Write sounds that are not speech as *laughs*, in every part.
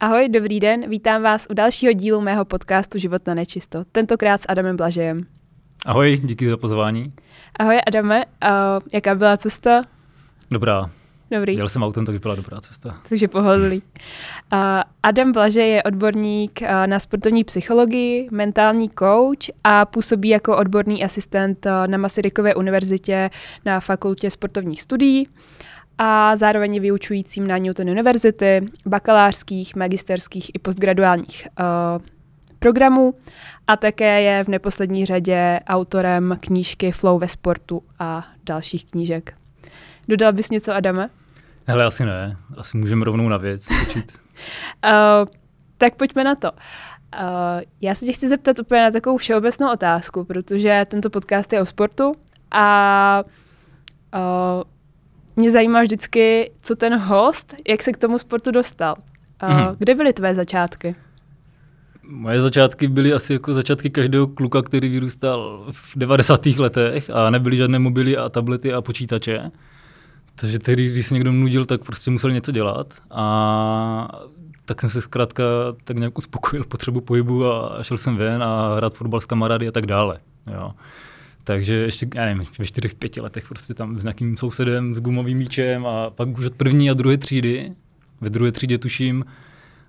Ahoj, dobrý den, vítám vás u dalšího dílu mého podcastu Život na nečisto, tentokrát s Adamem Blažejem. Ahoj, díky za pozvání. Ahoj Adame, uh, jaká byla cesta? Dobrá. Dobrý. Jel jsem autem, takže byla dobrá cesta. Takže pohodlný. Uh, Adam Blaže je odborník uh, na sportovní psychologii, mentální coach a působí jako odborný asistent uh, na Masarykově univerzitě na fakultě sportovních studií a zároveň je vyučujícím na Newton Univerzity, bakalářských, magisterských i postgraduálních uh, programů a také je v neposlední řadě autorem knížky Flow ve sportu a dalších knížek. Dodal bys něco, Adame? Hele, asi ne. Asi můžeme rovnou na věc uh, *laughs* tak pojďme na to. Uh, já se tě chci zeptat úplně na takovou všeobecnou otázku, protože tento podcast je o sportu a uh, mě zajímá vždycky, co ten host, jak se k tomu sportu dostal. Uh, mm-hmm. Kde byly tvé začátky? Moje začátky byly asi jako začátky každého kluka, který vyrůstal v 90. letech a nebyly žádné mobily a tablety a počítače. Takže tehdy, když se někdo nudil, tak prostě musel něco dělat. A tak jsem se zkrátka tak nějak uspokojil potřebu pohybu a šel jsem ven a hrát fotbal s kamarády a tak dále. Jo. Takže ještě, já nevím, ve čtyřech, pěti letech prostě tam s nějakým sousedem, s gumovým míčem a pak už od první a druhé třídy, ve druhé třídě tuším,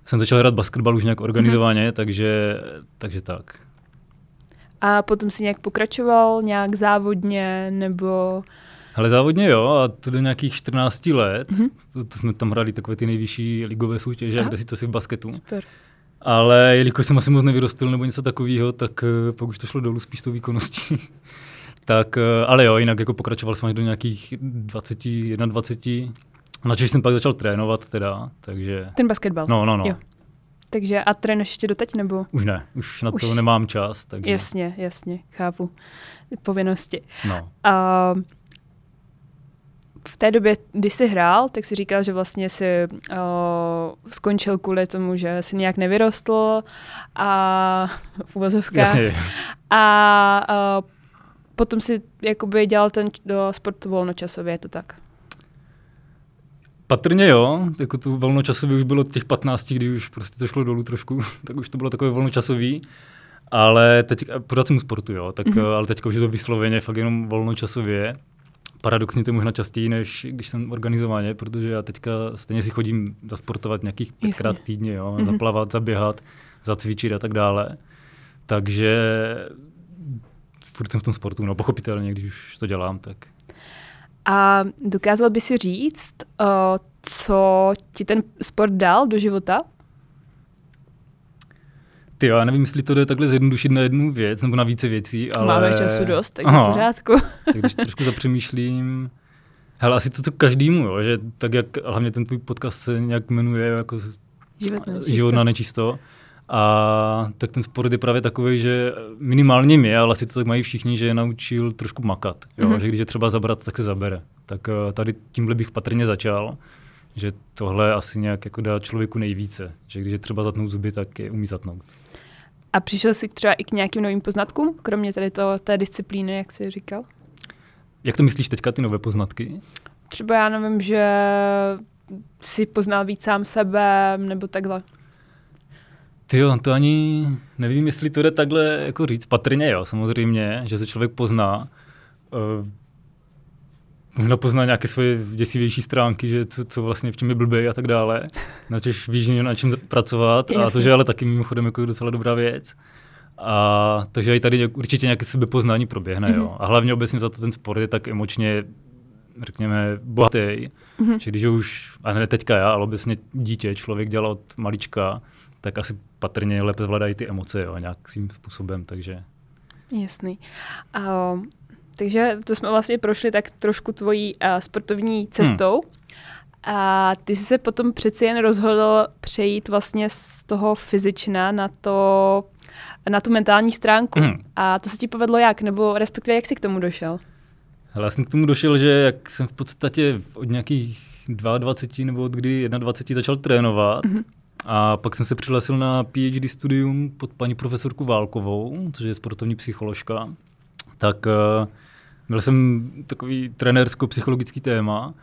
jsem začal hrát basketbal už nějak organizovaně, mm-hmm. takže, takže tak. A potom si nějak pokračoval, nějak závodně, nebo... Ale závodně jo, a to do nějakých 14 let, mm-hmm. to, to jsme tam hráli takové ty nejvyšší ligové soutěže, Aha. kde si to si v basketu. Super. Ale jelikož jsem asi moc nevyrostl nebo něco takového, tak uh, pak už to šlo dolů spíš tou výkonností. Tak, uh, ale jo, jinak jako pokračoval jsem až do nějakých 20, 21. Načež jsem pak začal trénovat teda, takže... Ten basketbal? No, no, no. Jo. Takže a trénuješ ještě doteď, nebo? Už ne, už na už. to nemám čas. Takže... Jasně, jasně, chápu. Povinnosti. No. Uh, v té době, když jsi hrál, tak si říkal, že vlastně si uh, skončil kvůli tomu, že jsi nějak nevyrostl a v uvozovkách. A uh, potom si jakoby dělal ten do sportu volnočasově, je to tak? Patrně jo, jako tu volnočasový už bylo od těch 15, kdy už prostě to šlo dolů trošku, *laughs* tak už to bylo takové volnočasový. Ale teď, pořád jsem sportu, jo, tak, mm-hmm. ale teďka už je to vysloveně fakt jenom volnočasově. Paradoxně to možná častěji, než když jsem organizovaně, protože já teďka stejně si chodím zasportovat nějakých pětkrát týdně, jo, mm-hmm. zaplavat, zaběhat, zacvičit a tak dále. Takže furt jsem v tom sportu, no pochopitelně, když už to dělám, tak a dokázal by si říct, uh, co ti ten sport dal do života? Ty já nevím, jestli to jde takhle zjednodušit na jednu věc nebo na více věcí, ale... Máme času dost, takže Aha. v pořádku. tak když *laughs* trošku zapřemýšlím... Hele, asi to, co každému, jo, že tak jak hlavně ten tvůj podcast se nějak jmenuje jako Život na nečisto. Život na nečisto a tak ten sport je právě takový, že minimálně mě, ale asi to tak mají všichni, že je naučil trošku makat. Jo? Mm-hmm. Že když je třeba zabrat, tak se zabere. Tak uh, tady tímhle bych patrně začal, že tohle asi nějak jako dá člověku nejvíce. Že když je třeba zatnout zuby, tak je umí zatnout. A přišel jsi třeba i k nějakým novým poznatkům, kromě tady to, té disciplíny, jak jsi říkal? Jak to myslíš teďka, ty nové poznatky? Třeba já nevím, že si poznal víc sám sebe, nebo takhle. Ty jo, to ani nevím, jestli to jde takhle jako říct. Patrně jo, samozřejmě, že se člověk pozná. Uh, možná pozná nějaké svoje děsivější stránky, že co, co vlastně v čem je blbý a tak dále. Načež víš, na čem pracovat. Jasně. A to, že ale taky mimochodem jako docela dobrá věc. A, takže i tady určitě nějaké sebepoznání proběhne. Mm-hmm. Jo. Mhm. A hlavně obecně za to ten sport je tak emočně, řekněme, bohatý. Mm-hmm. Že když už, a ne teďka já, ale obecně dítě, člověk dělá od malička, tak asi patrně lépe zvládají ty emoce jo, nějakým způsobem, takže... Jasný. Uh, takže to jsme vlastně prošli tak trošku tvojí uh, sportovní cestou. Hmm. A ty jsi se potom přeci jen rozhodl přejít vlastně z toho fyzična na to, na tu mentální stránku. Hmm. A to se ti povedlo jak? Nebo respektive jak jsi k tomu došel? Hele, já jsem k tomu došel, že jak jsem v podstatě od nějakých 22 nebo od kdy 21 začal trénovat, hmm a pak jsem se přihlásil na PhD studium pod paní profesorku Válkovou, což je sportovní psycholožka. Tak uh, měl jsem takový trenérsko-psychologický téma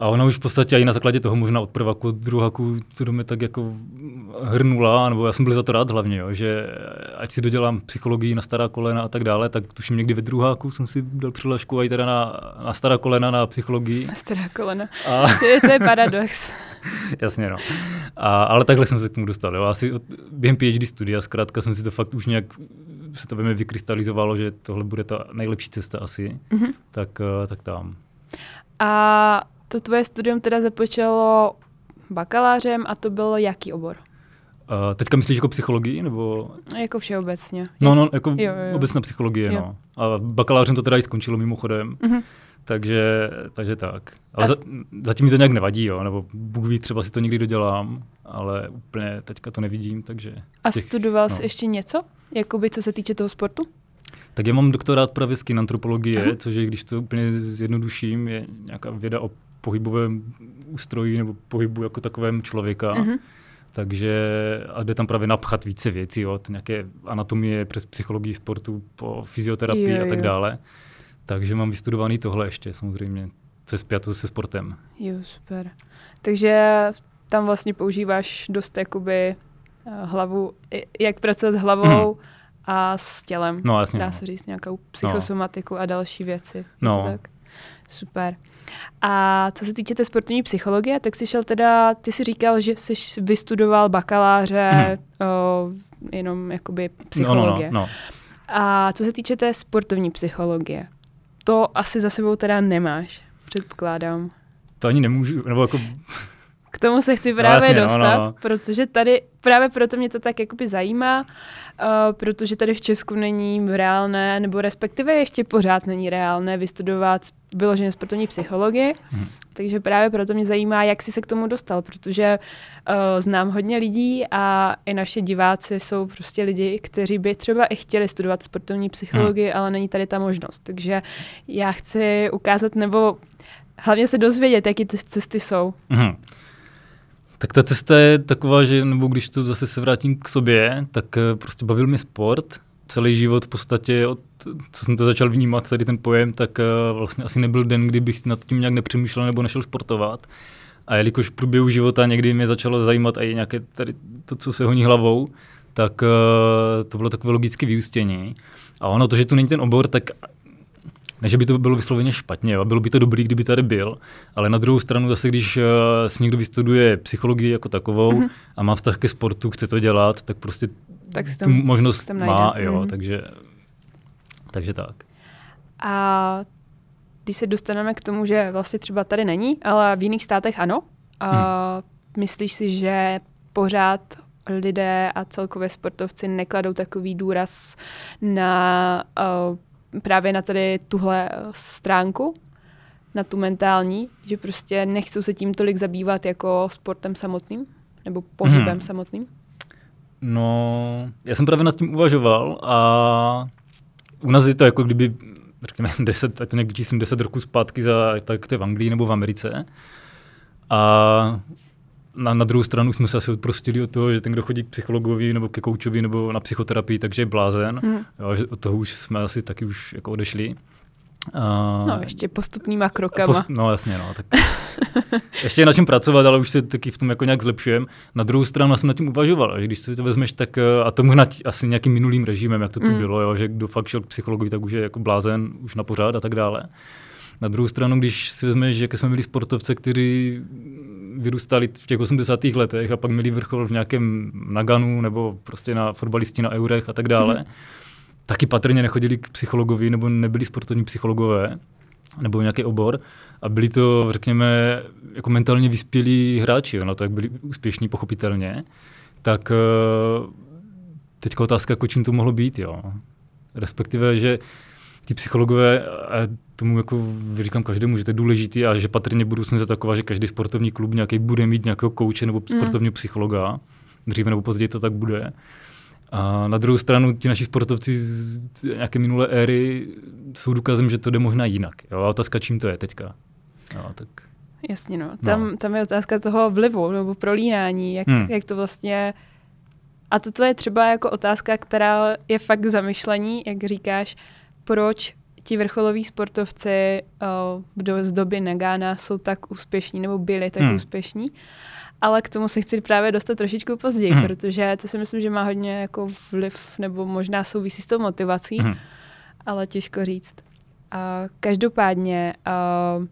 a ona už v podstatě i na základě toho možná od prváku, od druháku, to do mě tak jako hrnula, nebo já jsem byl za to rád hlavně, jo, že ať si dodělám psychologii na stará kolena a tak dále, tak tuším někdy ve druháku jsem si dal přihlašku i teda na, na stará kolena na psychologii. Na stará kolena. A... *laughs* to, je, to je paradox. *laughs* Jasně, no. A, ale takhle jsem se k tomu dostal. Jo. Asi od, během PhD studia zkrátka jsem si to fakt už nějak se to ve mě vykrystalizovalo, že tohle bude ta nejlepší cesta asi, mm-hmm. tak, eh, tak tam. A to tvoje studium teda započalo bakalářem a to byl jaký obor? Uh, teďka myslíš jako psychologii, nebo? Jako všeobecně. No, no, jako jo, jo, jo. obecná psychologie, jo. no. A bakalářem to teda i skončilo mimochodem. Uh-huh. Takže, takže tak. Ale za, zatím mi to nějak nevadí, jo, nebo Bůh ví, třeba si to někdy dodělám, ale úplně teďka to nevidím, takže... A těch, studoval no. jsi ještě něco, jakoby co se týče toho sportu? Tak já mám doktorát právě z antropologie, uh-huh. což je, když to úplně zjednoduším, je nějaká věda o pohybovém ústrojí nebo pohybu jako takovém člověka. Uh-huh. Takže a jde tam právě napchat více věcí, od nějaké anatomie přes psychologii sportu po fyzioterapii jo, jo. a tak dále. Takže mám vystudovaný tohle ještě samozřejmě, co je se sportem. Jo, super. Takže tam vlastně používáš dost jakoby eh, hlavu, jak pracovat s hlavou hmm. a s tělem. No, jasně. Dá no. se říct nějakou psychosomatiku no. a další věci. Je no. tak? Super. A co se týče té sportovní psychologie, tak jsi šel teda, ty jsi říkal, že jsi vystudoval bakaláře, hmm. o, jenom jakoby psychologie. No, no, no, no. A co se týče té sportovní psychologie, to asi za sebou teda nemáš, předpokládám. To ani nemůžu, nebo jako... K tomu se chci no, právě no, jasně, dostat, no, no. protože tady, právě proto mě to tak jakoby zajímá, uh, protože tady v Česku není reálné, nebo respektive ještě pořád není reálné vystudovat vyloženě sportovní psychologii, hmm. takže právě proto mě zajímá, jak jsi se k tomu dostal, protože uh, znám hodně lidí a i naše diváci jsou prostě lidi, kteří by třeba i chtěli studovat sportovní psychologii, hmm. ale není tady ta možnost. Takže já chci ukázat, nebo hlavně se dozvědět, jaký ty cesty jsou. Hmm. Tak ta cesta je taková, že, nebo když to zase se vrátím k sobě, tak eh, prostě bavil mě sport, celý život v podstatě, od, co jsem to začal vnímat, tady ten pojem, tak uh, vlastně asi nebyl den, kdybych nad tím nějak nepřemýšlel nebo nešel sportovat. A jelikož v průběhu života někdy mě začalo zajímat i nějaké tady to, co se honí hlavou, tak uh, to bylo takové logické vyústění. A ono to, že tu není ten obor, tak ne, že by to bylo vysloveně špatně, jo? bylo by to dobrý, kdyby tady byl, ale na druhou stranu zase, když uh, si někdo vystuduje psychologii jako takovou mm-hmm. a má vztah ke sportu, chce to dělat, tak prostě tak si tam, tu možnost tam má, jo, mm. takže, takže tak. A když se dostaneme k tomu, že vlastně třeba tady není, ale v jiných státech ano, a hmm. myslíš si, že pořád lidé a celkově sportovci nekladou takový důraz na uh, právě na tady tuhle stránku, na tu mentální, že prostě nechcou se tím tolik zabývat jako sportem samotným nebo pohybem hmm. samotným? No, já jsem právě nad tím uvažoval a u nás je to jako kdyby, řekněme, *laughs* 10, ať to někdy číslím 10 roků zpátky za, tak to je v Anglii nebo v Americe. A na, na druhou stranu jsme se asi odprostili od toho, že ten, kdo chodí k psychologovi nebo ke koučovi nebo na psychoterapii, takže je blázen. Mm. Jo, že od toho už jsme asi taky už jako odešli. Uh, no, ještě postupnýma krokama. Post, no, jasně, no. Tak *laughs* ještě je na čem pracovat, ale už se taky v tom jako nějak zlepšujeme. Na druhou stranu jsem nad tím uvažoval, že když si to vezmeš, tak a to možná asi nějakým minulým režimem, jak to tu mm. bylo, jo, že kdo fakt šel k psychologovi, tak už je jako blázen, už na pořád a tak dále. Na druhou stranu, když si vezmeš, že jsme byli sportovce, kteří vyrůstali v těch 80. letech a pak měli vrchol v nějakém Naganu nebo prostě na fotbalisti na eurech a tak dále, mm taky patrně nechodili k psychologovi nebo nebyli sportovní psychologové nebo nějaký obor a byli to, řekněme, jako mentálně vyspělí hráči, jo, na to, jak byli úspěšní pochopitelně, tak eh, teďka otázka, jako čím to mohlo být, jo. Respektive, že ti psychologové, a tomu jako říkám každému, že to je důležité a že patrně budoucnost je taková, že každý sportovní klub nějaký bude mít nějakého kouče nebo mm. sportovního psychologa, dříve nebo později to tak bude, a na druhou stranu ti naši sportovci z nějaké minulé éry jsou důkazem, že to jde možná jinak. Jo? A otázka, čím to je teďka. Jo, tak... Jasně, no. Tam, no. tam je otázka toho vlivu nebo prolínání, jak, hmm. jak to vlastně... A toto je třeba jako otázka, která je fakt zamyšlení, jak říkáš, proč ti vrcholoví sportovci uh, z doby Nagána jsou tak úspěšní nebo byli tak hmm. úspěšní. ale k tomu se chci právě dostat trošičku později, Mhm. protože to si myslím, že má hodně jako vliv, nebo možná souvisí s tou motivací, Mhm. ale těžko říct. A každopádně, uh,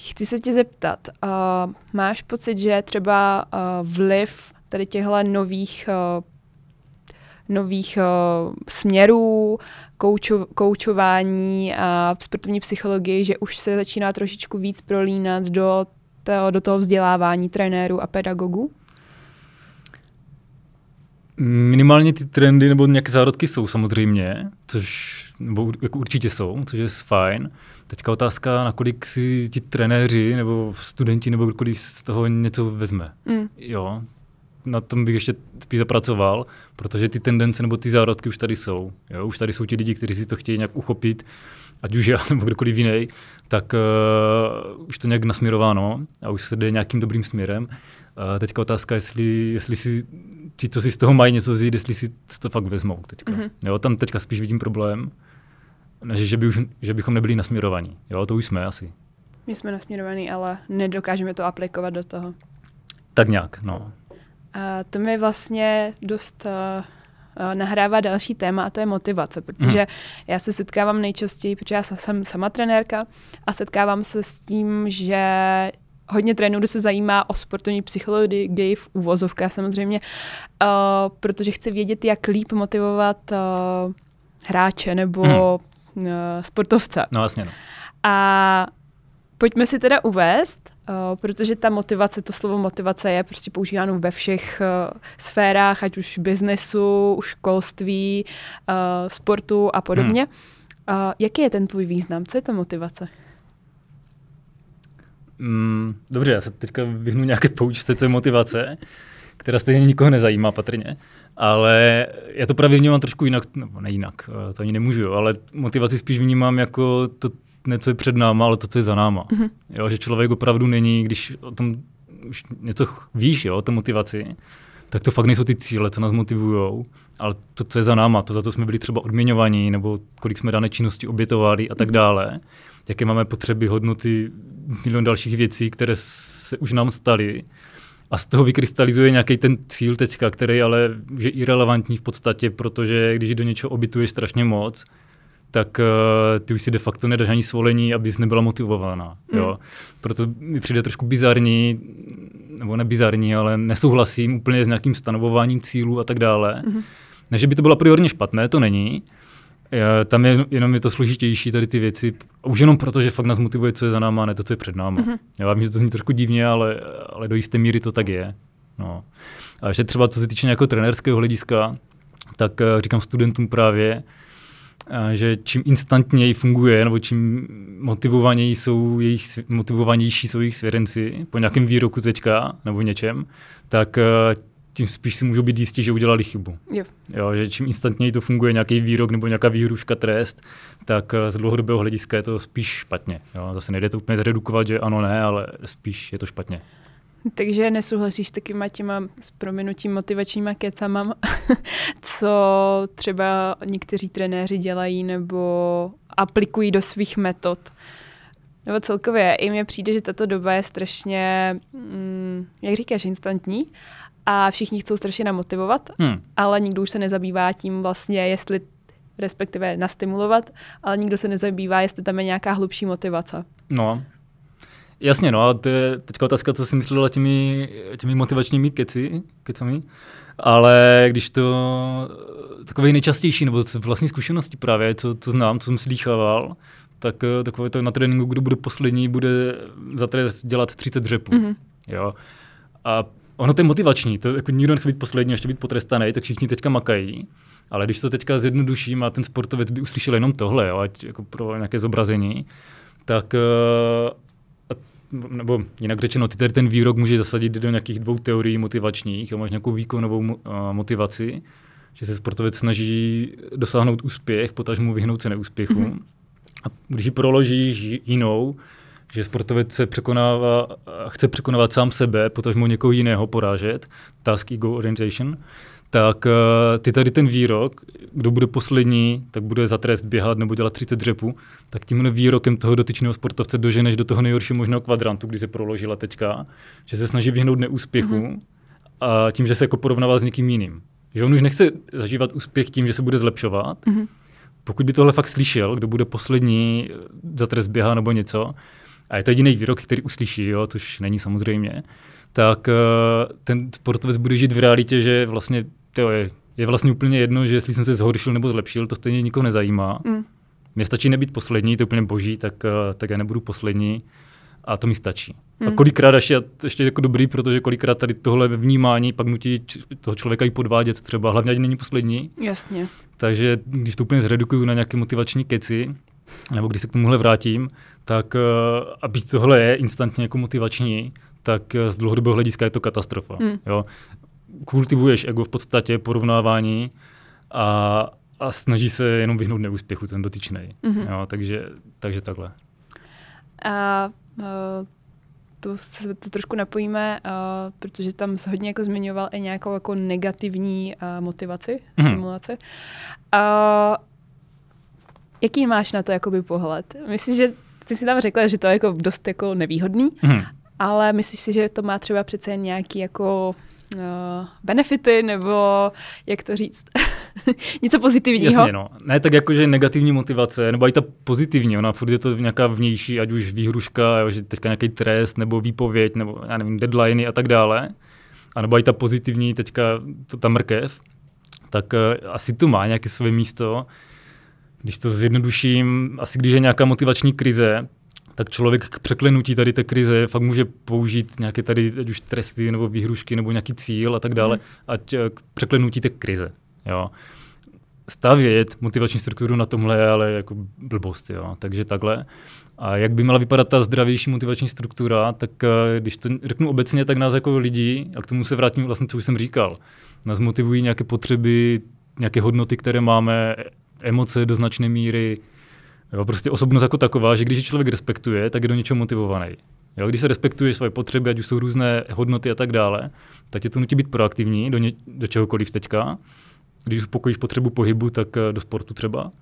chci se tě zeptat, uh, máš pocit, že třeba uh, vliv tady těchto nových uh, nových uh, směrů, koučo, koučování a sportovní psychologii, že už se začíná trošičku víc prolínat do, to, do toho vzdělávání trenérů a pedagogů? Minimálně ty trendy nebo nějaké zárodky jsou samozřejmě, což nebo jako určitě jsou, což je fajn. Teďka otázka, nakolik si ti trenéři nebo studenti nebo kdokoliv z toho něco vezme. Mm. Jo, na tom bych ještě spíš zapracoval, protože ty tendence nebo ty zárodky už tady jsou. Jo? Už tady jsou ti lidi, kteří si to chtějí nějak uchopit, ať už já *laughs* nebo kdokoliv jiný, tak uh, už to nějak nasměrováno a už se jde nějakým dobrým směrem. Uh, teďka otázka, jestli, jestli si ti, co si z toho mají něco vzít, jestli si to fakt vezmou teďka. Mhm. Mm-hmm. Jo, tam teďka spíš vidím problém, než že, by už, že bychom nebyli nasměrovaní. Jo, to už jsme asi. My jsme nasměrovaní, ale nedokážeme to aplikovat do toho. Tak nějak, no. A to mi vlastně dost uh, uh, nahrává další téma a to je motivace, protože já se setkávám nejčastěji, protože já jsem sama trenérka a setkávám se s tím, že hodně trenérů se zajímá o sportovní psychologii v uvozovkách samozřejmě, uh, protože chce vědět, jak líp motivovat uh, hráče nebo Hmm. uh, sportovce. No jasně, no. A pojďme si teda uvést, uh, protože ta motivace, to slovo motivace je prostě používáno ve všech uh, sférách, ať už biznesu, školství, uh, sportu a podobně. Hmm. Uh, jaký je ten tvůj význam? Co je to motivace? Mm, dobře, já se teďka vyhnu nějaké poučce, co je motivace, která stejně nikoho nezajímá patrně, ale já to právě vnímám trošku jinak, nebo ne jinak, eh, to ani nemůžu, ale motivaci spíš vnímám jako to, ne co je před náma, ale to, co je za náma. Mm-hmm. Jo, že člověk opravdu není, když o tom už něco víš, jo, o té motivaci, tak to fakt nejsou ty cíle, co nás motivují, ale to, co je za náma, to za to jsme byli třeba odměňovaní, nebo kolik jsme dané činnosti obětovali a tak dále, jaké máme potřeby, hodnoty, milion dalších věcí, které se už nám staly. A z toho vykrystalizuje nějaký ten cíl teďka, který ale je irrelevantní v podstatě, protože když do něčeho obytuješ strašně moc, tak uh, ty už si de facto nedáš ani svolení, abys nebyla motivovaná. Mm. Jo? Proto mi přijde trošku bizarní, nebo ne bizarní, ale nesouhlasím úplně s nějakým stanovováním cílů a tak dále. Mm. Ne, že by to bylo priorně špatné, to není. Já, tam je jenom je to složitější tady ty věci. Už jenom proto, že fakt nás motivuje, co je za náma, ne to, co je před náma. Mm-hmm. Já vím, že to zní trošku divně, ale, ale do jisté míry to tak je. No. A ještě třeba co se týče nějakého trenérského hlediska, tak uh, říkám studentům právě, že čím instantněji funguje, nebo čím motivovanější jsou jejich, motivovanější jsou jejich svěrenci po nějakém výroku teďka, nebo něčem, tak uh, tím spíš si můžou být jistí, že udělali chybu. Jo. Jo, že čím instantněji to funguje nějaký výrok nebo nějaká výhruška trest, tak z dlouhodobého hlediska je to spíš špatně. Jo, zase nejde to úplně zredukovat, že ano, ne, ale spíš je to špatně. *laughs* Takže nesouhlasíš s takovýma těma s prominutím motivačníma kecama, *laughs* co třeba někteří trenéři dělají nebo aplikují do svých metod. Nebo celkově, i mně přijde, že tato doba je strašně, mm, jak říkáš, instantní a všichni chcou strašně namotivovat, Hmm. ale nikdo už se nezabývá tím vlastně, jestli respektive nastimulovat, ale nikdo se nezabývá, jestli tam je nějaká hlubší motivace. No, jasně, no, a to je teďka otázka, co si myslela těmi, těmi motivačními keci, kecami, ale když to takové nejčastější, nebo z vlastní zkušenosti právě, co, co znám, co jsem slýchával, tak eh, takové to na tréninku, kdo bude poslední, bude za trest dělat 30 dřepů. Mm-hmm. Jo. A ono to je motivační, to jako nikdo nechce být poslední, ještě být potrestaný, tak všichni teďka makají. Ale když to teďka zjednoduším a ten sportovec by uslyšel jenom tohle, jo, ať jako pro nějaké zobrazení, tak uh, nebo jinak řečeno, ty tady ten výrok může zasadit do nějakých dvou teorií motivačních, jo, máš nějakou výkonovou uh, motivaci, že se sportovec snaží dosáhnout úspěch, potažmu vyhnout se neúspěchu. Mm-hmm. A když ji proložíš jinou, že sportovec se překonává, chce překonávat sám sebe, potažmo někoho jiného porážet, task ego orientation, tak uh, ty tady ten výrok, kdo bude poslední, tak bude za trest běhat nebo dělat 30 dřepů, tak tímhle výrokem toho dotyčného sportovce doženeš do toho nejhoršího možného kvadrantu, kdy se proložila teďka, že se snaží vyhnout neúspěchu mm-hmm. a tím, že se jako porovnává s někým jiným. Že on už nechce zažívat úspěch tím, že se bude zlepšovat. Mm-hmm. Pokud by tohle fakt slyšel, kdo bude poslední za trest běha nebo něco, a je to jediný výrok, který uslyší, jo, což není samozřejmě, tak uh, ten sportovec bude žít v realitě, že vlastně to je, je vlastně úplně jedno, že jestli jsem se zhoršil nebo zlepšil, to stejně nikoho nezajímá. Mm. Mně stačí nebýt poslední, to je úplně boží, tak, uh, tak já nebudu poslední a to mi stačí. Mm. A kolikrát ještě, ještě jako dobrý, protože kolikrát tady tohle vnímání pak nutí toho člověka i podvádět třeba, hlavně ať není poslední. Jasně. Takže když to úplně zredukuju na nějaké motivační keci, nebo když se k tomuhle vrátím, tak uh, a byť tohle je instantně jako motivační, tak eh, z dlouhodobého hlediska je to katastrofa. Mm. Jo. Kultivuješ ego v podstatě, porovnávání a, a snaží se jenom vyhnout neúspěchu ten dotyčný. Mm-hmm. Jo, takže, takže takhle. A uh, to se to trošku napojíme, uh, protože tam se hodně jako zmiňoval i nějakou jako negativní uh, motivaci, mm-hmm. stimulaci. Uh, jaký máš na to jakoby pohled? Myslíš, že ty si tam řekla, že to je jako dost jako nevýhodný, mm-hmm ale myslíš si, že to má třeba přece nějaký jako uh, benefity, nebo jak to říct, *laughs* něco pozitivního? Jasně, no. Ne tak jako, že negativní motivace, nebo i ta pozitivní, ona furt je to nějaká vnější, ať už výhruška, že teďka nějaký trest, nebo výpověď, nebo já nevím, deadliny a tak dále. A nebo i ta pozitivní, teďka to, ta mrkev, tak uh, asi to má nějaké své místo. Když to zjednoduším, asi když je nějaká motivační krize, tak člověk k překlenutí tady té krize fakt může použít nějaké tady, ať už tresty nebo výhrušky nebo nějaký cíl a tak dále, hmm. ať eh, k překlenutí té krize. Jo. Stavět motivační strukturu na tomhle je ale jako blbost. Jo. Takže takhle. A jak by měla vypadat ta zdravější motivační struktura, tak eh, když to řeknu obecně, tak nás jako lidi, a k tomu se vrátím vlastně, co už jsem říkal, nás motivují nějaké potřeby, nějaké hodnoty, které máme, emoce do značné míry, Jo, prostě osobnost jako taková, že když člověk respektuje, tak je do něčeho motivovaný. Jo, když se respektuje svoje potřeby, ať už jsou různé hodnoty a tak dále, tak tě to nutí být proaktivní do, ně, do čehokoliv teďka. Když uspokojíš potřebu pohybu, tak eh, do sportu třeba.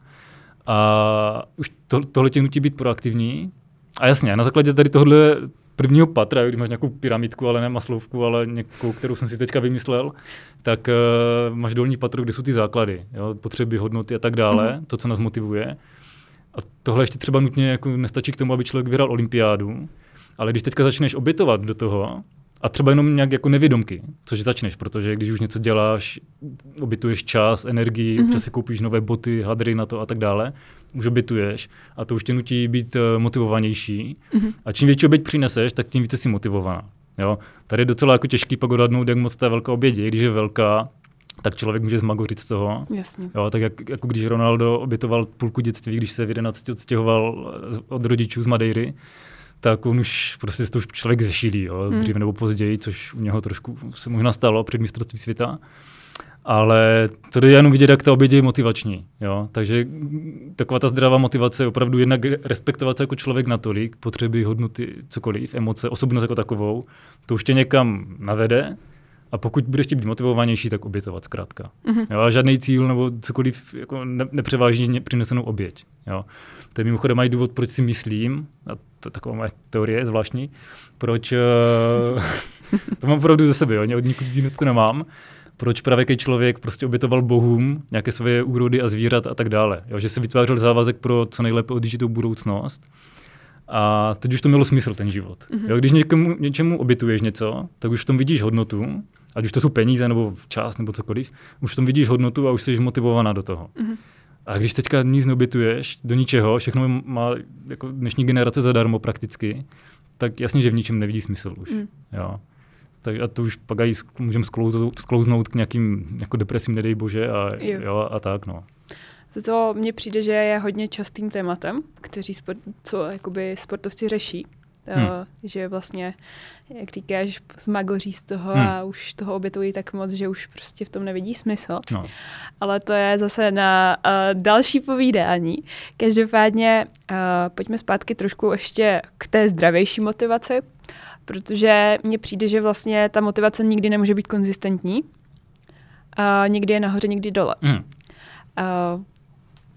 A už to, tohle tě nutí být proaktivní. A jasně, na základě tady tohle prvního patra, když máš nějakou pyramidku, ale ne maslovku, ale nějakou, kterou jsem si teďka vymyslel, tak uh, máš dolní patro, kde jsou ty základy, jo, potřeby, hodnoty a tak dále, mm-hmm. to, co nás motivuje. A tohle ještě třeba nutně jako nestačí k tomu, aby člověk vyhrál olympiádu, ale když teďka začneš obětovat do toho, a třeba jenom nějak jako nevědomky, což začneš, protože když už něco děláš, obytuješ čas, energii, mm-hmm. občas si koupíš nové boty, hadry na to a tak dále, už obytuješ a to už tě nutí být uh, motivovanější. Mm-hmm. A čím větší oběť přineseš, tak tím více jsi motivovaná. Jo? Tady je docela jako těžký pak odhadnout, jak moc ta velká oběť je. Když je velká, tak člověk může zmagořit z toho. Jasně. Jo, tak jak, jako když Ronaldo obětoval půlku dětství, když se v 11 odstěhoval od rodičů z Madeiry, tak on už prostě to už člověk zešilí, jo, hmm. dříve nebo později, což u něho trošku se možná stalo před mistrovství světa. Ale to je jenom vidět, jak ta oběť je motivační. Jo? Takže taková ta zdravá motivace je opravdu jednak respektovat se jako člověk natolik, potřeby, hodnoty, cokoliv, emoce, osobnost jako takovou, to už tě někam navede, a pokud budeš být motivovanější, tak obětovat zkrátka. Mm-hmm. Jo, žádný cíl nebo cokoliv jako ne, nepřeváží přinesenou oběť. Jo. To je mimochodem mají důvod, proč si myslím, a to je taková moje teorie zvláštní, proč, uh, *laughs* to mám opravdu ze sebe, jo, od nikud jiného to nemám, proč právě člověk prostě obětoval bohům nějaké své úrody a zvířat a tak dále. Jo, že si vytvářel závazek pro co nejlépe odžitou budoucnost. A teď už to mělo smysl, ten život. Mm-hmm. Jo, když někomu, něčemu obětuješ něco, tak už v tom vidíš hodnotu ať už to jsou peníze nebo čas nebo cokoliv, už v tom vidíš hodnotu a už jsi motivovaná do toho. Mm-hmm. A když teďka nic neobětuješ do ničeho, všechno má jako dnešní generace zadarmo prakticky, tak jasně, že v ničem nevidí smysl už. Mm. Jo. Tak a to už pak i můžeme sklouznout, sklouznout k nějakým jako depresím, nedej bože, a, jo. Jo, a tak. No. To mně přijde, že je hodně častým tématem, kteří sport, co jakoby sportovci řeší. Hmm. Uh, že vlastně, jak říkáš, zmagoří z toho hmm. a už toho obětují tak moc, že už prostě v tom nevidí smysl. No. Ale to je zase na uh, další povídání. Každopádně uh, pojďme zpátky trošku ještě k té zdravější motivaci, protože mně přijde, že vlastně ta motivace nikdy nemůže být konzistentní. a někdy je nahoře, někdy dole. Mm. Uh,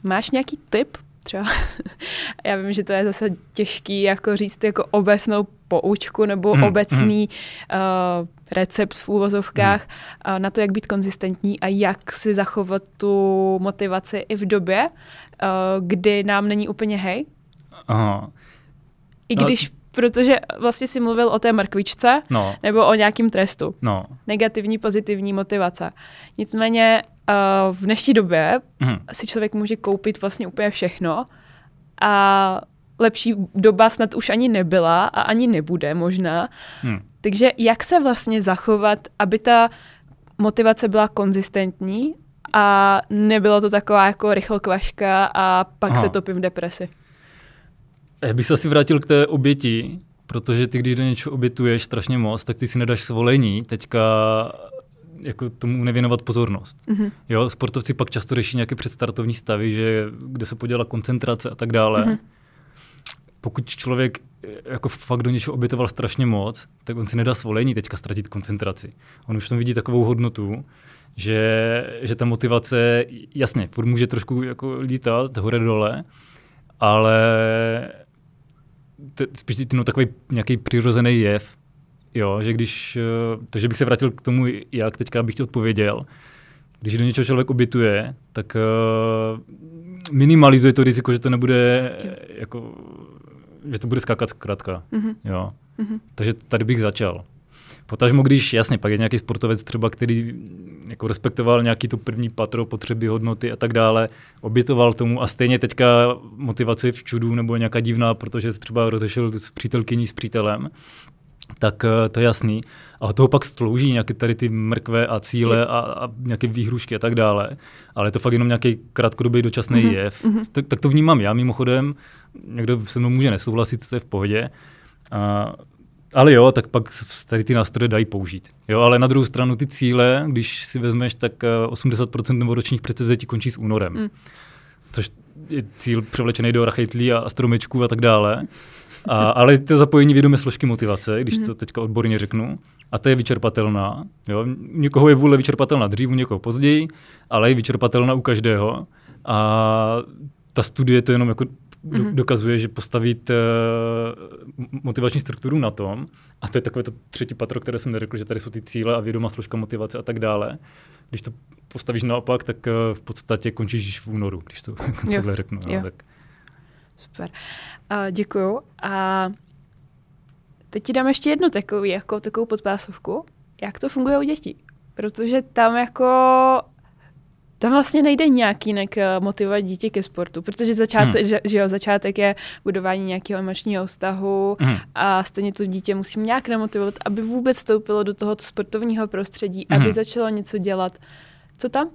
máš nějaký tip třeba? *laughs* Já vím, že to je zase těžký jako říct jako obecnou poučku nebo Mm, obecný uh, recept v úvozovkách Hmm. uh, na to, jak být konzistentní a jak si zachovat tu motivaci i v době, uh, kdy nám není úplně hej. Aha. I No, když, protože vlastně si mluvil o té mrkvičce No, nebo o nějakém trestu. no. Negativní, pozitivní motivace. Nicméně uh, v dnešní době Mm. si člověk může koupit vlastně úplně všechno a lepší doba snad už ani nebyla a ani nebude možná. Mm. Takže jak se vlastně zachovat, aby ta motivace byla konzistentní a nebylo to taková jako rychlokvaška a pak Aha. se topím v depresi. Já bych se asi vrátil k té oběti, protože ty, když do něčeho obětuješ strašně moc, tak ty si nedáš svolení teďka jako tomu nevěnovat pozornost. Mhm. Jo, sportovci pak často řeší nějaké předstartovní stavy, že kde se podělá koncentrace a tak dále. Mhm. Pokud člověk eh, jako fakt do něčeho obětoval strašně moc, tak on si nedá svolení teďka ztratit koncentraci. On už v tom vidí takovou hodnotu, že, že ta motivace, jasně, furt může trošku jako lítat hore dole, ale to, spíš no, takový nějaký přirozený jev, jo, že když, eh, takže bych se vrátil k tomu, jak teďka bych ti odpověděl, když do něčeho člověk obětuje, tak uh, minimalizuje to riziko, že to nebude Jo. jako, že to bude skákat zkrátka. Mhm. Jo. Mhm. Takže tady bych začal. Potažmo, když jasně, pak je nějaký sportovec třeba, který jako respektoval nějaký to první patro, potřeby, hodnoty a tak dále, obětoval tomu a stejně teďka motivace v čudu nebo nějaká divná, protože se třeba rozešel s přítelkyní, s přítelem, tak eh, to je jasný. A od toho pak slouží nějaké tady ty mrkve a cíle a, a nějaké výhrušky a tak dále. Ale je to fakt jenom nějaký krátkodobý dočasný Mhm, jev. mhm. Tak, tak to vnímám já mimochodem. Někdo se mnou může nesouhlasit, to je v pohodě. A, ale jo, tak pak tady ty nástroje dají použít. Jo, ale na druhou stranu ty cíle, když si vezmeš, tak eh, 80% novoročních předsevzetí končí s únorem. Mm. Což je cíl převlečený do rachejtlí a stromečků a tak dále. A, ale to zapojení vědomé složky motivace, když to teďka odborně řeknu, a to je vyčerpatelná. Jo? Někoho je vůle vyčerpatelná dřív, u někoho později, ale je vyčerpatelná u každého. A ta studie to jenom jako do, Mhm. dokazuje, že postavit uh, motivační strukturu na tom, a to je takové to třetí patro, které jsem neřekl, že tady jsou ty cíle a vědomá složka motivace a tak dále. Když to postavíš naopak, tak uh, v podstatě končíš v únoru, když to *laughs* Jo. takhle řeknu. Jo. No, tak. Super. Uh, děkuju. A teď ti dám ještě jednu takovou, jako, takovou podpásovku. Jak to funguje u dětí? Protože tam jako tam vlastně nejde nějak jinak eh, motivovat dítě ke sportu, protože začátek, Hmm. že, že jo, začátek je budování nějakého emočního vztahu Mhm. a stejně to dítě musím nějak namotivovat, aby vůbec vstoupilo do toho sportovního prostředí, aby Mhm. začalo něco dělat. Co tam?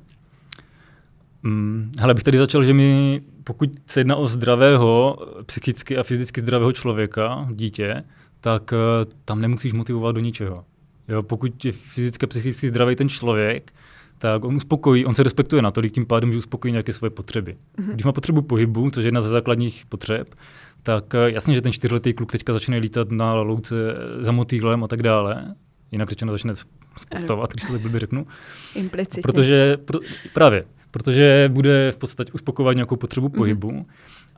Mm, hele, bych tady začal, že mi, pokud se jedná o zdravého, psychicky a fyzicky zdravého člověka, dítě, tak uh, tam nemusíš motivovat do ničeho. Jo, pokud je fyzicky a psychicky zdravý ten člověk, tak on uspokojí, on se respektuje natolik tím pádem, že uspokojí nějaké svoje potřeby. Mhm. Když má potřebu pohybu, což je jedna ze základních potřeb, tak eh, jasně, že ten čtyřletý kluk teďka začne lítat na louce za motýlem a tak dále. Jinak řečeno začne sportovat, když to tak blbě řeknu. Implicitně. Protože pro, právě, protože bude v podstatě uspokojovat nějakou potřebu Mhm. pohybu.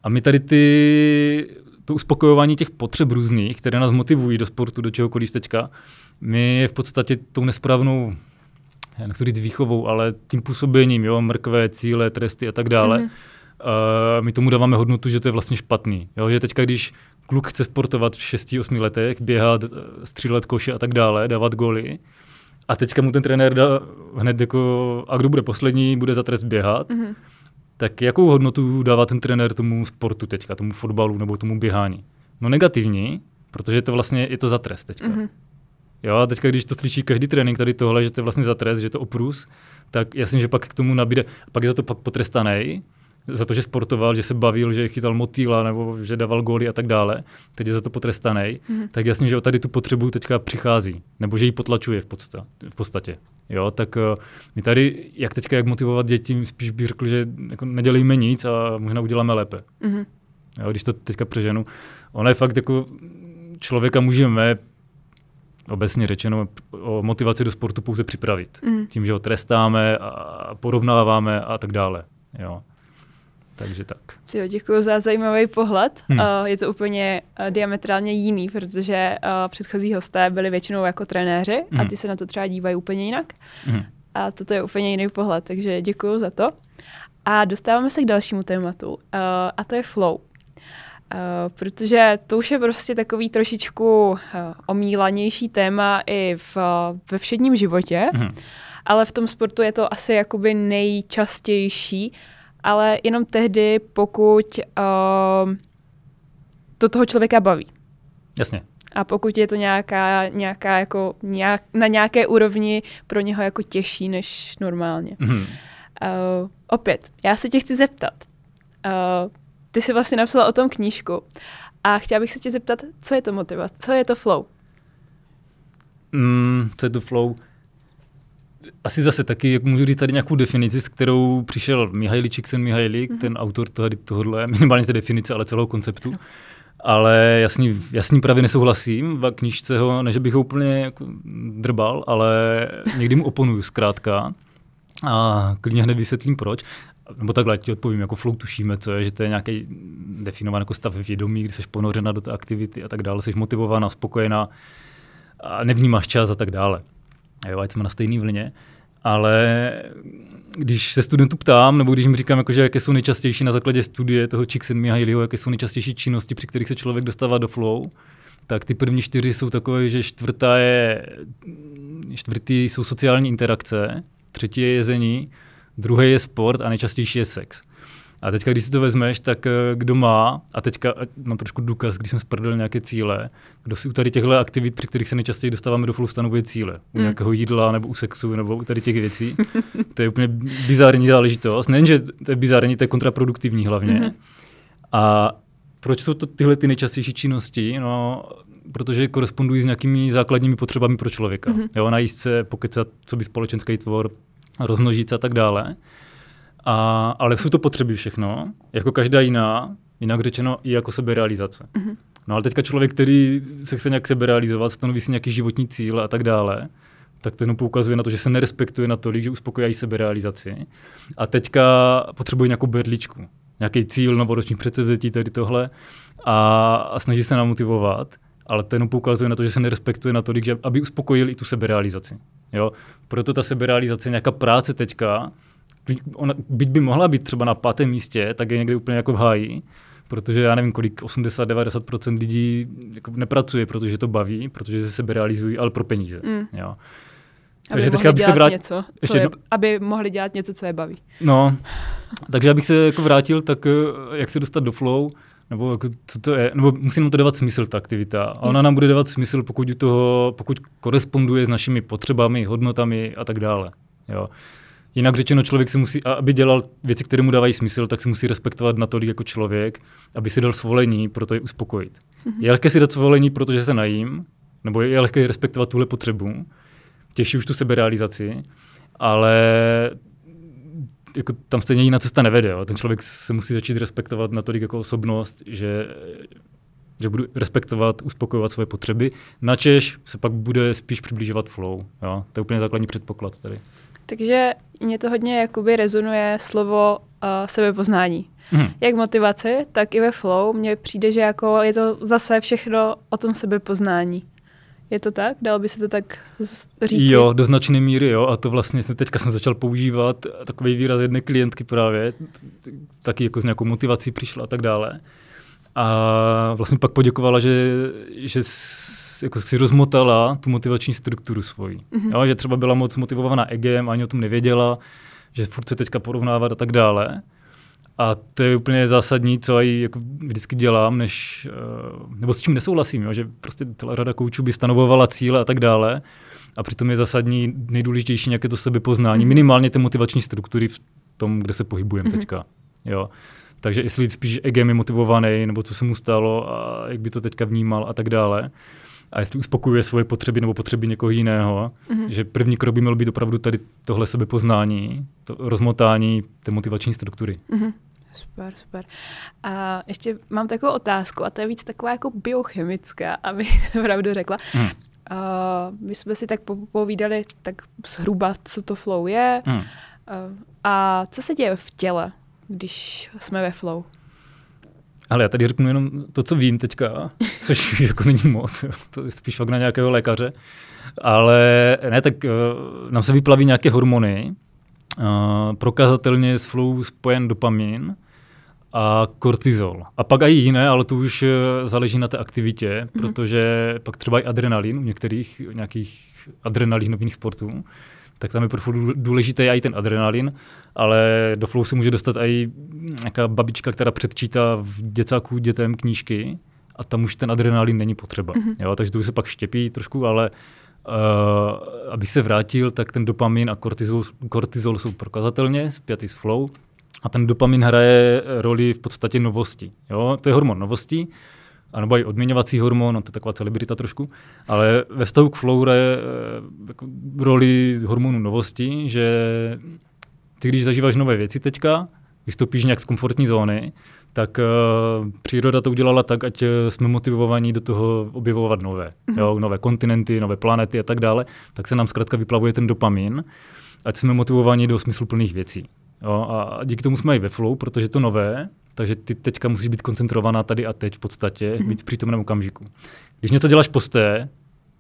A my tady ty, to uspokojování těch potřeb různých, které nás motivují do sportu, do čehokoliv teďka, my je v podstatě tou nesprávnou, já nechci říct výchovou, ale tím působením, jo, mrkvé, cíle, tresty a tak dále, Mhm. uh, my tomu dáváme hodnotu, že to je vlastně špatný. Jo, že teďka, když kluk chce sportovat v 6-8 letech, běhat, eh, střílet koše a tak dále, dávat goly, a teďka mu ten trenér dá hned jako, a kdo bude poslední, bude za trest běhat, Mhm. tak jakou hodnotu dává ten trenér tomu sportu teďka, tomu fotbalu nebo tomu běhání? No negativní, protože to vlastně je to za trest teďka. Mhm. Jo, a teďka, když to slyší každý trénink tady tohle, že to je vlastně za trest, že to oprus, tak jasně, že pak k tomu nabíde, pak je za to pak potrestaný, za to, že sportoval, že se bavil, že chytal motýla nebo že dával góly a tak dále, teď je za to potrestaný, Mhm. tak jasně, že o tady tu potřebu teďka přichází, nebo že ji potlačuje v podstatě. V podstatě. Jo, tak uh, my tady, jak teďka, jak motivovat děti, spíš bych řekl, že jako nedělejme nic a možná uděláme lépe. Mhm. Jo, když to teďka přeženu. Ono je fakt jako člověka můžeme obecně řečeno o motivaci do sportu pouze připravit. Mm. Tím, že ho trestáme a porovnáváme a tak dále. Jo. Takže tak. Jo, děkuji za zajímavý pohled. Hmm. Uh, je to úplně uh, diametrálně jiný, protože uh, předchozí hosté byli většinou jako trenéři hmm. a ty se na to třeba dívají úplně jinak. Hmm. A toto je úplně jiný pohled, takže děkuji za to. A dostáváme se k dalšímu tématu, uh, a to je flow. Uh, protože to už je prostě takový trošičku uh, omílanější téma i v, uh, ve všedním životě, hmm. ale v tom sportu je to asi jakoby nejčastější, ale jenom tehdy, pokud uh, to toho člověka baví. Jasně. A pokud je to nějaká, nějaká jako nějak, na nějaké úrovni pro něho jako těžší než normálně. Mm-hmm. Uh, opět, já se tě chci zeptat. Uh, ty jsi vlastně napsala o tom knížku a chtěla bych se tě zeptat, co je to motivace, co je to flow? Mm, co je to flow? Asi zase taky, jak můžu říct tady nějakou definici, s kterou přišel Mihaly Csikszentmihalyi, mm-hmm. ten autor tady tohohle, minimálně té definice, ale celého konceptu. Ale jasný, jasný pravě nesouhlasím, v knižce ho, ne že bych ho úplně jako drbal, ale někdy mu oponuju zkrátka. A klidně hned vysvětlím proč. Nebo takhle ti odpovím, jako flow tušíme, co je, že to je nějaký definovaný jako stav vědomí, kdy jsi ponořena do té aktivity a tak dále, jsi motivovaná, spokojená a nevnímáš čas a tak dále jo, ať jsme na stejné vlně. Ale když se studentů ptám, nebo když mi říkám, jako, že jaké jsou nejčastější na základě studie toho Csikszentmihalyiho, jaké jsou nejčastější činnosti, při kterých se člověk dostává do flow, tak ty první čtyři jsou takové, že čtvrtá je, čtvrtý jsou sociální interakce, třetí je jezení, druhý je sport a nejčastější je sex. A teďka, když si to vezmeš, tak eh, kdo má, a teďka mám trošku důkaz, když jsem sprdel nějaké cíle, kdo si u tady těchto aktivit, při kterých se nejčastěji dostáváme do flow, stanovuje cíle. U mm. nějakého jídla, nebo u sexu, nebo u tady těch věcí. *laughs* to je úplně bizarní záležitost. Nejenže to je bizarní, to je kontraproduktivní hlavně. Mm. A proč jsou to tyhle ty nejčastější činnosti? No, protože korespondují s nějakými základními potřebami pro člověka. Mm-hmm. Jo, najíst se, pokecat, co by společenský tvor, rozmnožit se a tak dále. A, ale jsou to potřeby všechno, jako každá jiná, jinak řečeno i jako seberealizace. Mm-hmm. No ale teďka člověk, který se chce nějak seberealizovat, stanoví si nějaký životní cíl a tak dále, tak to jenom poukazuje na to, že se nerespektuje na tolik, že uspokojí seberealizaci. A teďka potřebuje nějakou berličku, nějaký cíl, novoroční předsevzetí, tady tohle, a, a snaží se namotivovat, ale to jenom poukazuje na to, že se nerespektuje na tolik, že aby uspokojil i tu seberealizaci. Jo? Proto ta seberealizace, nějaká práce teďka, ona, byť by mohla být třeba na pátém místě, tak je někde úplně jako v háji, protože já nevím, kolik 80-90% lidí jako nepracuje, protože to baví, protože se sebe realizují, ale pro peníze. Mm. Jo. Takže aby teďka bych se vrátil. Něco, ještě, je, aby mohli dělat něco, co je baví. No, takže abych se jako vrátil, tak eh, jak se dostat do flow, nebo jako, co to je, nebo musí nám to dávat smysl, ta aktivita. A ona nám bude dávat smysl, pokud, toho, pokud koresponduje s našimi potřebami, hodnotami a tak dále. Jo. Jinak řečeno, člověk si musí, aby dělal věci, které mu dávají smysl, tak si musí respektovat natolik jako člověk, aby si dal svolení, proto je uspokojit. Mm-hmm. Je lehké si dát svolení, protože se najím, nebo je lehké respektovat tuhle potřebu, těší už tu seberealizaci, ale jako tam stejně jiná cesta nevede. Jo. Ten člověk se musí začít respektovat natolik jako osobnost, že, že budu respektovat, uspokojovat svoje potřeby, načež se pak bude spíš přibližovat flow. Jo. To je úplně základní předpoklad tady. Takže mě to hodně jakoby rezonuje slovo uh, sebepoznání. Hmm. Jak motivaci, tak i ve flow mně přijde, že jako je to zase všechno o tom sebepoznání. Je to tak? Dalo by se to tak říct? Jo, do značné míry, jo. A to vlastně teďka jsem začal používat takový výraz jedné klientky právě, taky jako s nějakou motivací přišla a tak dále. A vlastně pak poděkovala, že, že jako si rozmotala tu motivační strukturu svoji. Mm-hmm. Jo, že třeba byla moc motivovaná egem, ani o tom nevěděla, že furt se teďka porovnávat a tak dále. A to je úplně zásadní, co i jako vždycky dělám, než, eh, nebo s čím nesouhlasím, jo, že prostě celá rada koučů by stanovovala cíle a tak dále. A přitom je zásadní, nejdůležitější nějaké to sebepoznání, mm-hmm. minimálně ty motivační struktury v tom, kde se pohybujeme mm-hmm. teďka. Jo. Takže jestli spíš egem je motivovaný, nebo co se mu stalo a jak by to teďka vnímal a tak dále a jestli uspokojuje svoje potřeby nebo potřeby někoho jiného, mm-hmm. že první krok by měl být opravdu tady tohle sebepoznání, to rozmotání té motivační struktury. Mm-hmm. Super, super. A ještě mám takovou otázku, a to je víc taková jako biochemická, aby *laughs* pravdu řekla. Mm. Uh, my jsme si tak povídali tak zhruba, co to flow je. Hmm. Uh, a co se děje v těle, když jsme ve flow? Ale já tady řeknu jenom to, co vím teďka, což *laughs* jako není moc, to je spíš fakt na nějakého lékaře. Ale ne, tak uh, nám se vyplaví nějaké hormony, uh, prokazatelně s flow spojen dopamin a kortizol. A pak i jiné, ale to už záleží na té aktivitě, mm-hmm. protože pak třeba i adrenalin u některých nějakých adrenalinových sportů, tak tam je důležitý i ten adrenalin, ale do flow se může dostat i nějaká babička, která předčítá v děcáku dětem knížky a tam už ten adrenalin není potřeba. Mm-hmm. Jo, takže to už se pak štěpí trošku, ale uh, abych se vrátil, tak ten dopamin a kortizol, kortizol jsou prokazatelně spjatý s flow a ten dopamin hraje roli v podstatě novosti. Jo? To je hormon novosti, anebo i odměňovací hormon, no to je taková celebrita trošku, ale ve vztahu k flow hraje eh, jako roli hormonu novosti, že ty, když zažíváš nové věci teďka, vystoupíš nějak z komfortní zóny, tak uh, příroda to udělala tak, ať eh, jsme motivovaní do toho objevovat nové, mm-hmm. jo, nové kontinenty, nové planety a tak dále, tak se nám zkrátka vyplavuje ten dopamin, ať jsme motivovaní do smysluplných věcí. Jo, a díky tomu jsme i ve flow, protože to nové, takže ty teďka musíš být koncentrovaná tady a teď v podstatě, mm-hmm. být v přítomném okamžiku. Když něco děláš posté,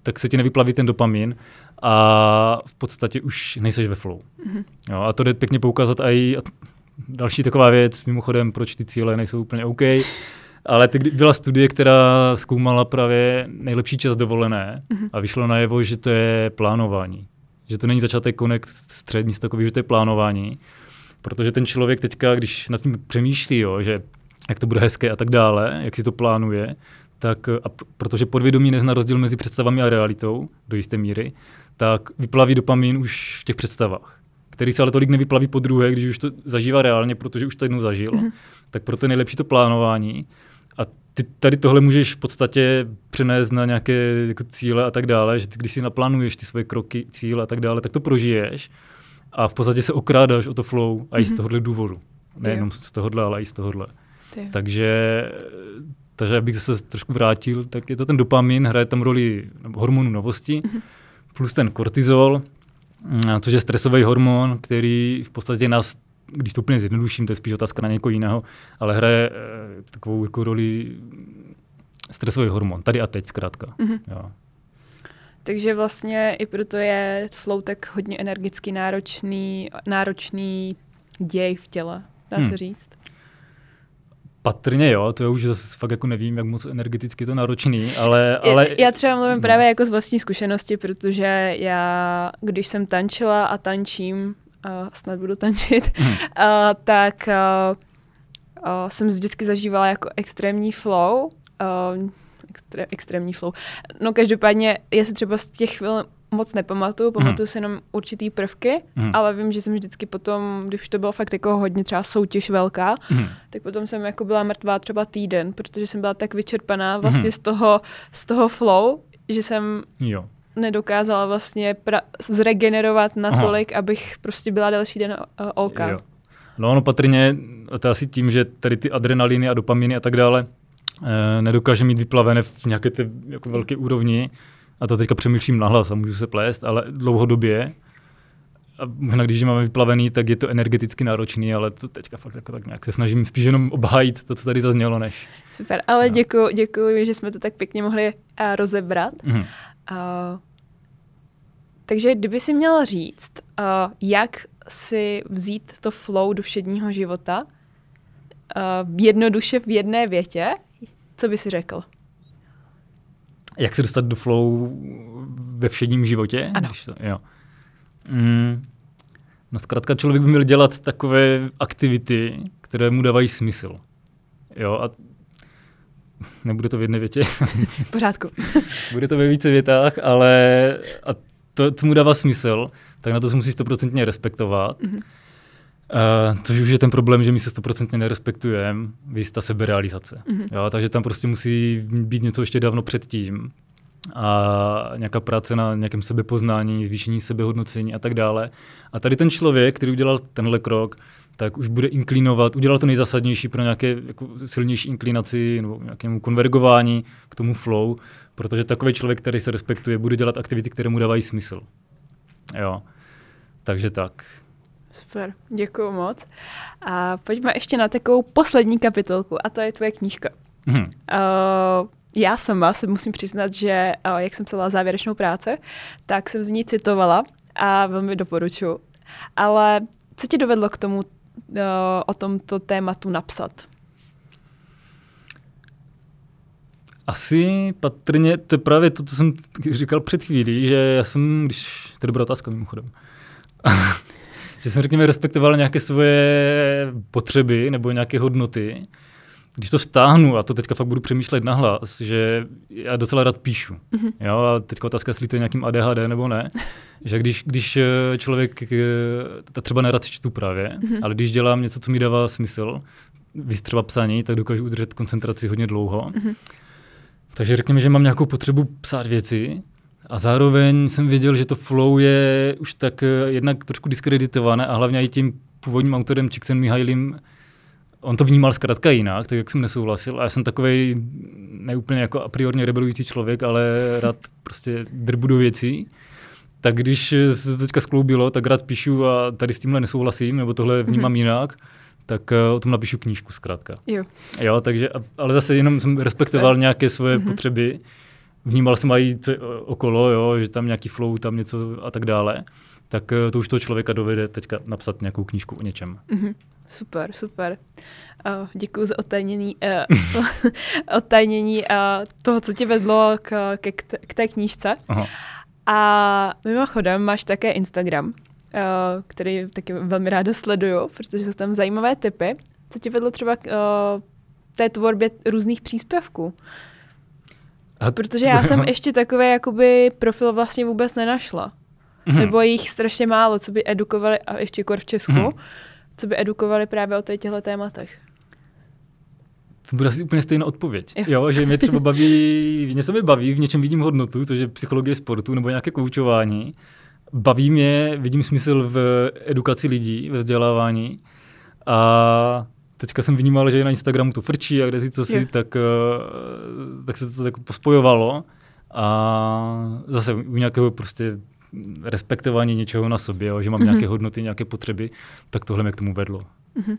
tak se ti nevyplaví ten dopamin a v podstatě už nejseš ve flow. Mm-hmm. Jo, a to jde pěkně poukázat i další taková věc, mimochodem, proč ty cíle nejsou úplně OK, ale ty, byla studie, která zkoumala právě nejlepší čas dovolené mm-hmm. a vyšlo najevo, že to je plánování. Že to není začátek, konec, střední, takový, že to je plánování. Protože ten člověk teďka, když nad tím přemýšlí, jo, že jak to bude hezké a tak dále, jak si to plánuje, tak a protože podvědomí nezná rozdíl mezi představami a realitou do jisté míry, tak vyplaví dopamin už v těch představách, který se ale tolik nevyplaví po druhé, když už to zažívá reálně, protože už to jednou zažil. Mm-hmm. Tak proto je nejlepší to plánování. A ty tady tohle můžeš v podstatě přenést na nějaké jako cíle a tak dále, že ty, když si naplánuješ ty svoje kroky, cíle a tak dále, tak to prožiješ a v podstatě se okrádáš o to flow a i z mhm. tohohle důvodu. Nejenom z tohohle, ale i z tohohle. Takže, takže abych se trošku vrátil, tak je to ten dopamin, hraje tam roli hormonu novosti, mm-hmm. plus ten kortizol, mm, což je stresový hormon, který v podstatě nás, když to úplně zjednoduším, to je spíš otázka na někoho jiného, ale hraje eh, takovou jako roli stresový hormon, tady a teď zkrátka. Mm-hmm. Jo. Takže vlastně i proto je flow tak hodně energicky náročný, náročný děj v těle, dá hmm. se říct. Patrně jo, to je už zase fakt jako nevím, jak moc energeticky to náročný, ale... ale... Já třeba mluvím no. právě jako z vlastní zkušenosti, protože já, když jsem tančila a tančím, uh, snad budu tančit, hmm. *laughs* uh, tak uh, uh, jsem vždycky zažívala jako extrémní flow. Uh, extré, extrémní flow. No každopádně, já se třeba z těch chvil moc nepamatuju, pamatuju mm. si jenom určitý prvky, mm. ale vím, že jsem vždycky potom, když to bylo fakt jako hodně třeba soutěž velká, mm. tak potom jsem jako byla mrtvá třeba týden, protože jsem byla tak vyčerpaná vlastně mm. z, toho, z toho flow, že jsem jo. nedokázala vlastně pra- zregenerovat natolik, Aha. abych prostě byla další den uh, OK. Jo. No, no patrně, to asi tím, že tady ty adrenaliny a dopaminy a tak dále Eh, nedokáže mít vyplavené v nějaké té jako velké úrovni, a to teďka přemýšlím nahlas a můžu se plést, ale dlouhodobě, a možná když máme vyplavený, tak je to energeticky náročný, ale to teďka fakt jako tak nějak se snažím spíš jenom obhájit to, co tady zaznělo, než... Super, ale no. děkuji, děkuji, že jsme to tak pěkně mohli uh, rozebrat. Mm-hmm. Uh, takže kdyby si měla říct, uh, jak si vzít to flow do všedního života, uh, jednoduše v jedné větě, co by si řekl? Jak se dostat do flow ve všedním životě? Ano. Když to, jo. Mm, no zkrátka člověk by měl dělat takové aktivity, které mu dávají smysl. Jo, a nebude to v jedné větě. V pořádku. *laughs* Bude to ve více větách, ale a to, co mu dává smysl, tak na to se musí stoprocentně respektovat. Mm-hmm. Uh, což už je ten problém, že my se stoprocentně nerespektujeme, víc ta seberealizace. Mm-hmm. Jo, takže tam prostě musí být něco ještě dávno předtím a nějaká práce na nějakém sebepoznání, zvýšení sebehodnocení a tak dále. A tady ten člověk, který udělal tenhle krok, tak už bude inklinovat, udělal to nejzasadnější pro nějaké jako silnější inklinaci nebo nějakému konvergování k tomu flow, protože takový člověk, který se respektuje, bude dělat aktivity, které mu dávají smysl. Jo. Takže tak. Super, děkuji moc. A pojďme ještě na takovou poslední kapitolku, a to je tvoje knížka. Hmm. Uh, já sama se musím přiznat, že uh, jak jsem psala závěrečnou práci, tak jsem z ní citovala a velmi doporučuji. Ale co tě dovedlo k tomu uh, o tomto tématu napsat? Asi patrně, to je právě to, co jsem říkal před chvílí, že já jsem, když, to je dobrá otázka mimochodem, *laughs* že jsem, řekněme, respektoval nějaké svoje potřeby nebo nějaké hodnoty. Když to stáhnu, a to teďka fakt budu přemýšlet nahlas, že já docela rád píšu. Mm-hmm. Jo, a teďka otázka, jestli to je nějakým ADHD nebo ne. *laughs* že když, když eh, člověk, eh, třeba nerad čtu právě, mm-hmm. ale když dělám něco, co mi dává smysl, víc třeba psaní, tak dokážu udržet koncentraci hodně dlouho. Mm-hmm. Takže řekněme, že mám nějakou potřebu psát věci, a zároveň jsem věděl, že to flow je už tak eh, jednak trošku diskreditované a hlavně i tím původním autorem Csikszentmihalym Mihailim on to vnímal zkrátka jinak, tak jak jsem nesouhlasil. A já jsem takový neúplně jako a priorně rebelující člověk, ale rád prostě drbu do věcí. Tak když se to teďka skloubilo, tak rád píšu a tady s tímhle nesouhlasím, nebo tohle vnímám mm-hmm. jinak, tak uh, o tom napíšu knížku zkrátka. Jo. Jo, takže, ale zase jenom jsem respektoval nějaké svoje mm-hmm. potřeby vnímal jsem i okolo, jo, že tam nějaký flow, tam něco a tak dále, tak eh, to už toho člověka dovede teďka napsat nějakou knížku o něčem. Mm-hmm. Super, super. Uh, děkuji za otajnění, uh, *laughs* otajnění uh, toho, co tě vedlo k, k, k té knížce. Aha. A mimochodem máš také Instagram, uh, který taky velmi ráda sleduju, protože jsou tam zajímavé typy. Co tě vedlo třeba k uh, té tvorbě různých příspěvků? A Protože já jsem ještě takové jakoby profil vlastně vůbec nenašla. Mm-hmm. Nebo jich strašně málo, co by edukovali, a ještě kor v Česku, mm-hmm. co by edukovali právě o těchto tématech. To bude asi úplně stejná odpověď. Jo. jo, že mě třeba *laughs* baví, něco mi baví, v něčem vidím hodnotu, což je psychologie sportu nebo nějaké koučování. Baví mě, vidím smysl v edukaci lidí, ve vzdělávání. A teďka jsem vnímal, že na Instagramu to frčí a kde si co si, tak, eh, tak se to tak pospojovalo. A zase u nějakého prostě respektování něčeho na sobě, že mám mm-hmm. nějaké hodnoty, nějaké potřeby, tak tohle mě k tomu vedlo. Mm-hmm.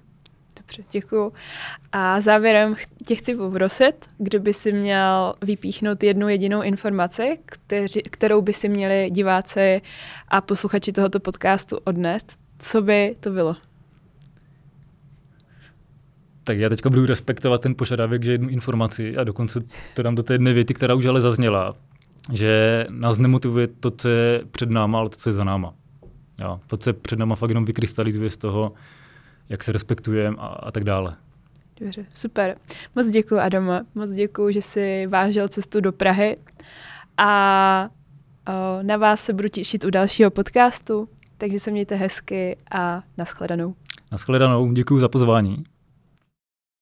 Dobře, děkuju. A závěrem tě chci poprosit, kdyby si měl vypíchnout jednu jedinou informaci, kteři, kterou by si měli diváci a posluchači tohoto podcastu odnést, co by to bylo? Tak já teďka budu respektovat ten požadavek, že jednu informaci a dokonce to dám do té jedné věty, která už ale zazněla, že nás nemotivuje to, co je před náma, ale to, co je za náma. Jo, to, co je před náma, fakt jenom vykrystalizuje z toho, jak se respektujeme a, a tak dále. Dobře, super. Moc děkuji, Adama. Moc děkuji, že jsi vážil cestu do Prahy. A o, na vás se budu těšit u dalšího podcastu, takže se mějte hezky a nashledanou. Nashledanou, děkuji za pozvání.